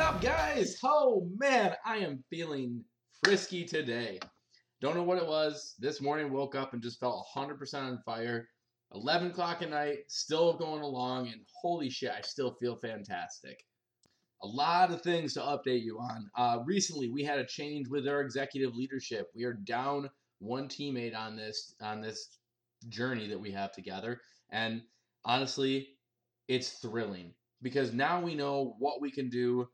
up, guys? Oh man, I am feeling frisky today. Don't know what it was. This morning, woke up and just felt 100% on fire. 11 o'clock at night, still going along, and holy shit, I still feel fantastic. A lot of things to update you on. Uh, recently, we had a change with our executive leadership. We are down one teammate on this on this journey that we have together, and honestly, it's thrilling because now we know what we can do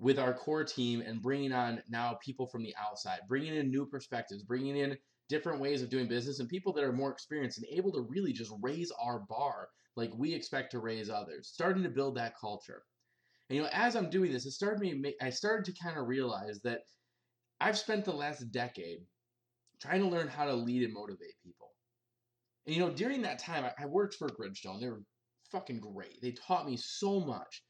with our core team and bringing on now people from the outside, bringing in new perspectives, bringing in different ways of doing business and people that are more experienced and able to really just raise our bar like we expect to raise others, starting to build that culture. And you know, as I'm doing this, it started me I started to kind of realize that I've spent the last decade trying to learn how to lead and motivate people. And you know, during that time, I, worked for Bridgestone. They were fucking great. They taught me so much.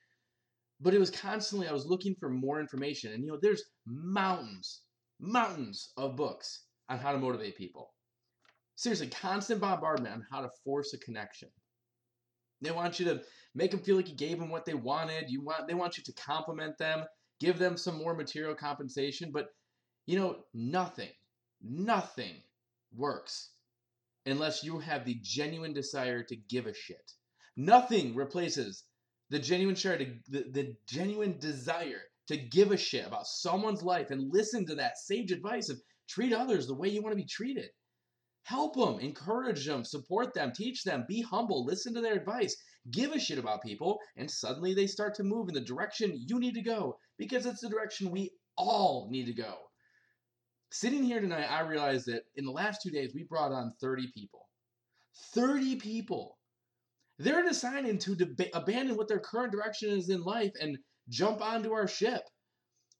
But it was constantly, I was looking for more information. And you know, there's mountains, mountains of books on how to motivate people. Seriously, constant bombardment on how to force a connection. They want you to make them feel like you gave them what they wanted. You want they want you to compliment them, give them some more material compensation, but you know, nothing, nothing works unless you have the genuine desire to give a shit. Nothing replaces the genuine share, the, the genuine desire to give a shit about someone's life and listen to that sage advice of treat others the way you want to be treated. Help them, encourage them, support them, teach them, be humble, listen to their advice, give a shit about people, and suddenly they start to move in the direction you need to go because it's the direction we all need to go. Sitting here tonight, I realized that in the last two days, we brought on 30 people. 30 people they're deciding to deb- abandon what their current direction is in life and jump onto our ship.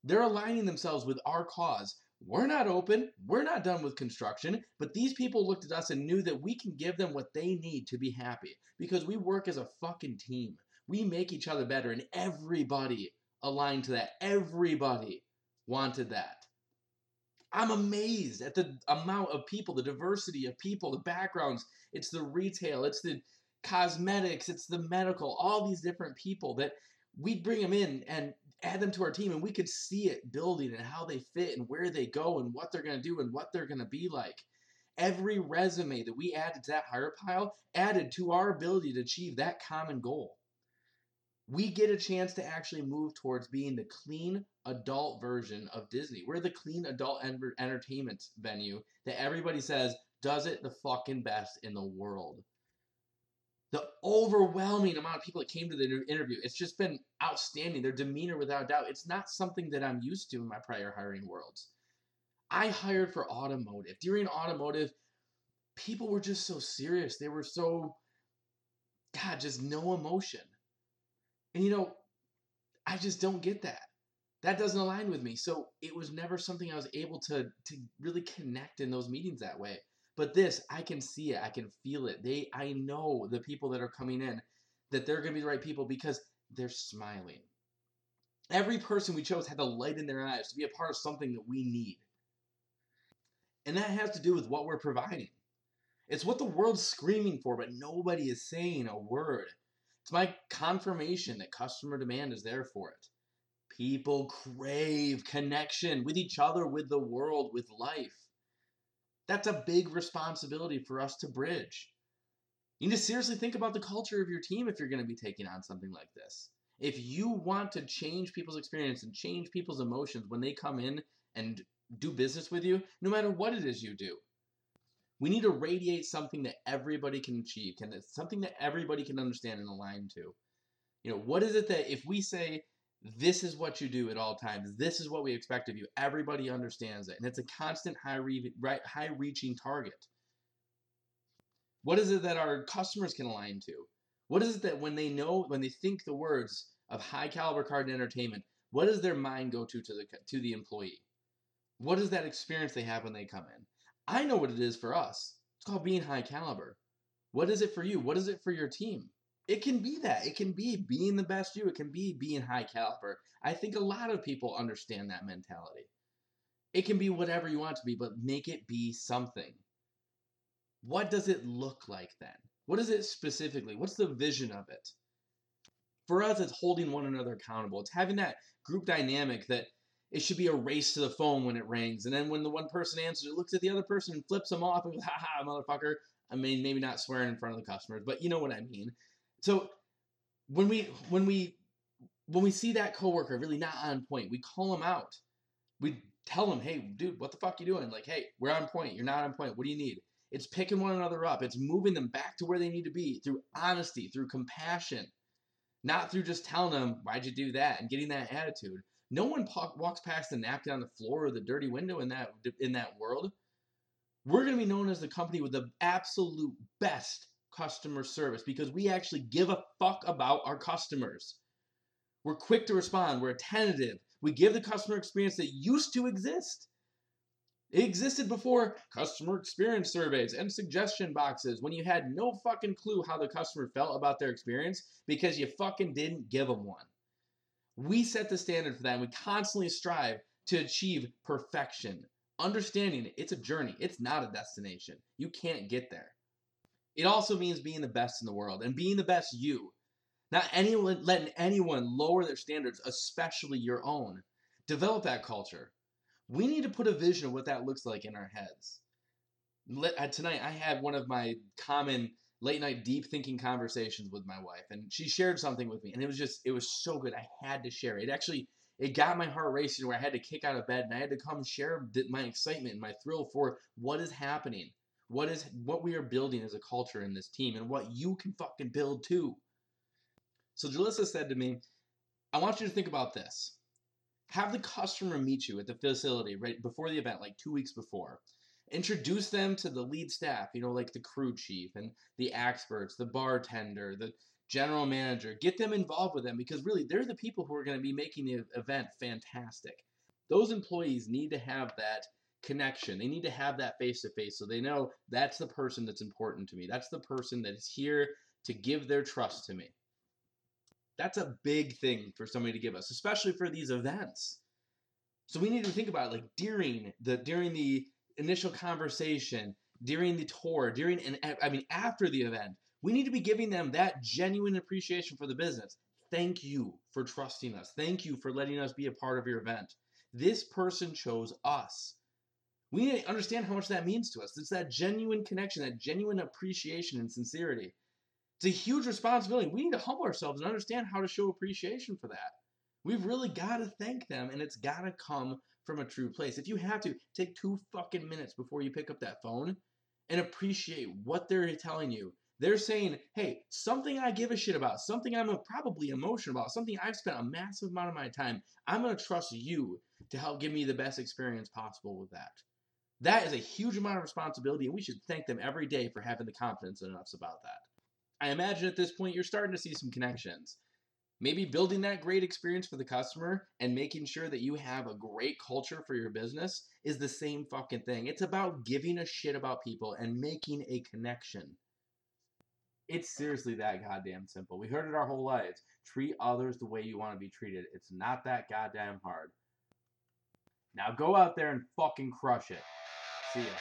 They're aligning themselves with our cause. We're not open, we're not done with construction, but these people looked at us and knew that we can give them what they need to be happy because we work as a fucking team. We make each other better, and everybody aligned to that. Everybody wanted that. I'm amazed at the amount of people, the diversity of people, the backgrounds. It's the retail, it's the cosmetics, it's the medical, all these different people that we'd bring them in and add them to our team and we could see it building and how they fit and where they go and what they're going to do and what they're going to be like. Every resume that we added to that hire pile added to our ability to achieve that common goal. We get a chance to actually move towards being the clean adult version of Disney. We're the clean adult entertainment venue that everybody says does it the fucking best in the world the overwhelming amount of people that came to the interview, it's just been outstanding. Their demeanor, without doubt, it's not something that I'm used to in my prior hiring worlds. I hired for automotive. During automotive, people were just so serious. They were so, God, just no emotion. And you know, I just don't get that. That doesn't align with me. So it was never something I was able to to really connect in those meetings that way. But this, I can see it, I can feel it. They, I know the people that are coming in that they're going to be the right people because they're smiling. Every person we chose had the light in their eyes to be a part of something that we need. And that has to do with what we're providing. It's what the world's screaming for, but nobody is saying a word. It's my confirmation that customer demand is there for it. People crave connection with each other, with the world, with life. That's a big responsibility for us to bridge. You need to seriously think about the culture of your team if you're going to be taking on something like this. If you want to change people's experience and change people's emotions when they come in and do business with you, no matter what it is you do, we need to radiate something that everybody can achieve, it's something that everybody can understand and align to. You know, what is it that if we say this is what you do at all times. This is what we expect of you. Everybody understands it. And it's a constant high, re- right, high reaching target. What is it that our customers can align to? What is it that when they know, when they think the words of high caliber card and entertainment, what does their mind go to to the, to the employee? What is that experience they have when they come in? I know what it is for us. It's called being high caliber. What is it for you? What is it for your team? It can be that. It can be being the best you. It can be being high caliber. I think a lot of people understand that mentality. It can be whatever you want to be, but make it be something. What does it look like then? What is it specifically? What's the vision of it? For us, it's holding one another accountable. It's having that group dynamic that it should be a race to the phone when it rings. And then when the one person answers, it looks at the other person and flips them off and goes, ha ha, motherfucker. I mean, maybe not swearing in front of the customers, but you know what I mean. So when we when we when we see that coworker really not on point, we call them out. We tell them, hey, dude, what the fuck you doing? Like, hey, we're on point. You're not on point. What do you need? It's picking one another up. It's moving them back to where they need to be through honesty, through compassion, not through just telling them, why'd you do that? And getting that attitude. No one po- walks past the napkin on the floor or the dirty window in that in that world. We're going to be known as the company with the absolute best customer service because we actually give a fuck about our customers. We're quick to respond, we're attentive, we give the customer experience that used to exist. It existed before customer experience surveys and suggestion boxes when you had no fucking clue how the customer felt about their experience because you fucking didn't give them one. We set the standard for that and we constantly strive to achieve perfection. Understanding it's a journey, it's not a destination. You can't get there. It also means being the best in the world and being the best you. Not anyone letting anyone lower their standards, especially your own. Develop that culture. We need to put a vision of what that looks like in our heads. Uh, tonight, I had one of my common late night deep thinking conversations with my wife, and she shared something with me, and it was just, it was so good. I had to share it. Actually, it got my heart racing where I had to kick out of bed and I had to come share my excitement and my thrill for what is happening, what is what we are building as a culture in this team, and what you can fucking build too. So Jalissa said to me, I want you to think about this. Have the customer meet you at the facility right before the event, like two weeks before. Introduce them to the lead staff, you know, like the crew chief and the experts, the bartender, the general manager. Get them involved with them because really they're the people who are going to be making the event fantastic. Those employees need to have that connection. They need to have that face to face so they know that's the person that's important to me. That's the person that is here to give their trust to me. That's a big thing for somebody to give us, especially for these events. So we need to think about it like during the during the initial conversation, during the tour, during and I mean after the event, we need to be giving them that genuine appreciation for the business. Thank you for trusting us. Thank you for letting us be a part of your event. This person chose us. We need to understand how much that means to us. It's that genuine connection, that genuine appreciation and sincerity. It's a huge responsibility. We need to humble ourselves and understand how to show appreciation for that. We've really got to thank them, and it's got to come from a true place. If you have to, take two fucking minutes before you pick up that phone and appreciate what they're telling you. They're saying, hey, something I give a shit about, something I'm probably emotional about, something I've spent a massive amount of my time, I'm going to trust you to help give me the best experience possible with that. That is a huge amount of responsibility, and we should thank them every day for having the confidence in us about that. I imagine at this point you're starting to see some connections. Maybe building that great experience for the customer and making sure that you have a great culture for your business is the same fucking thing. It's about giving a shit about people and making a connection. It's seriously that goddamn simple. We heard it our whole lives. Treat others the way you want to be treated. It's not that goddamn hard. Now go out there and fucking crush it. See ya.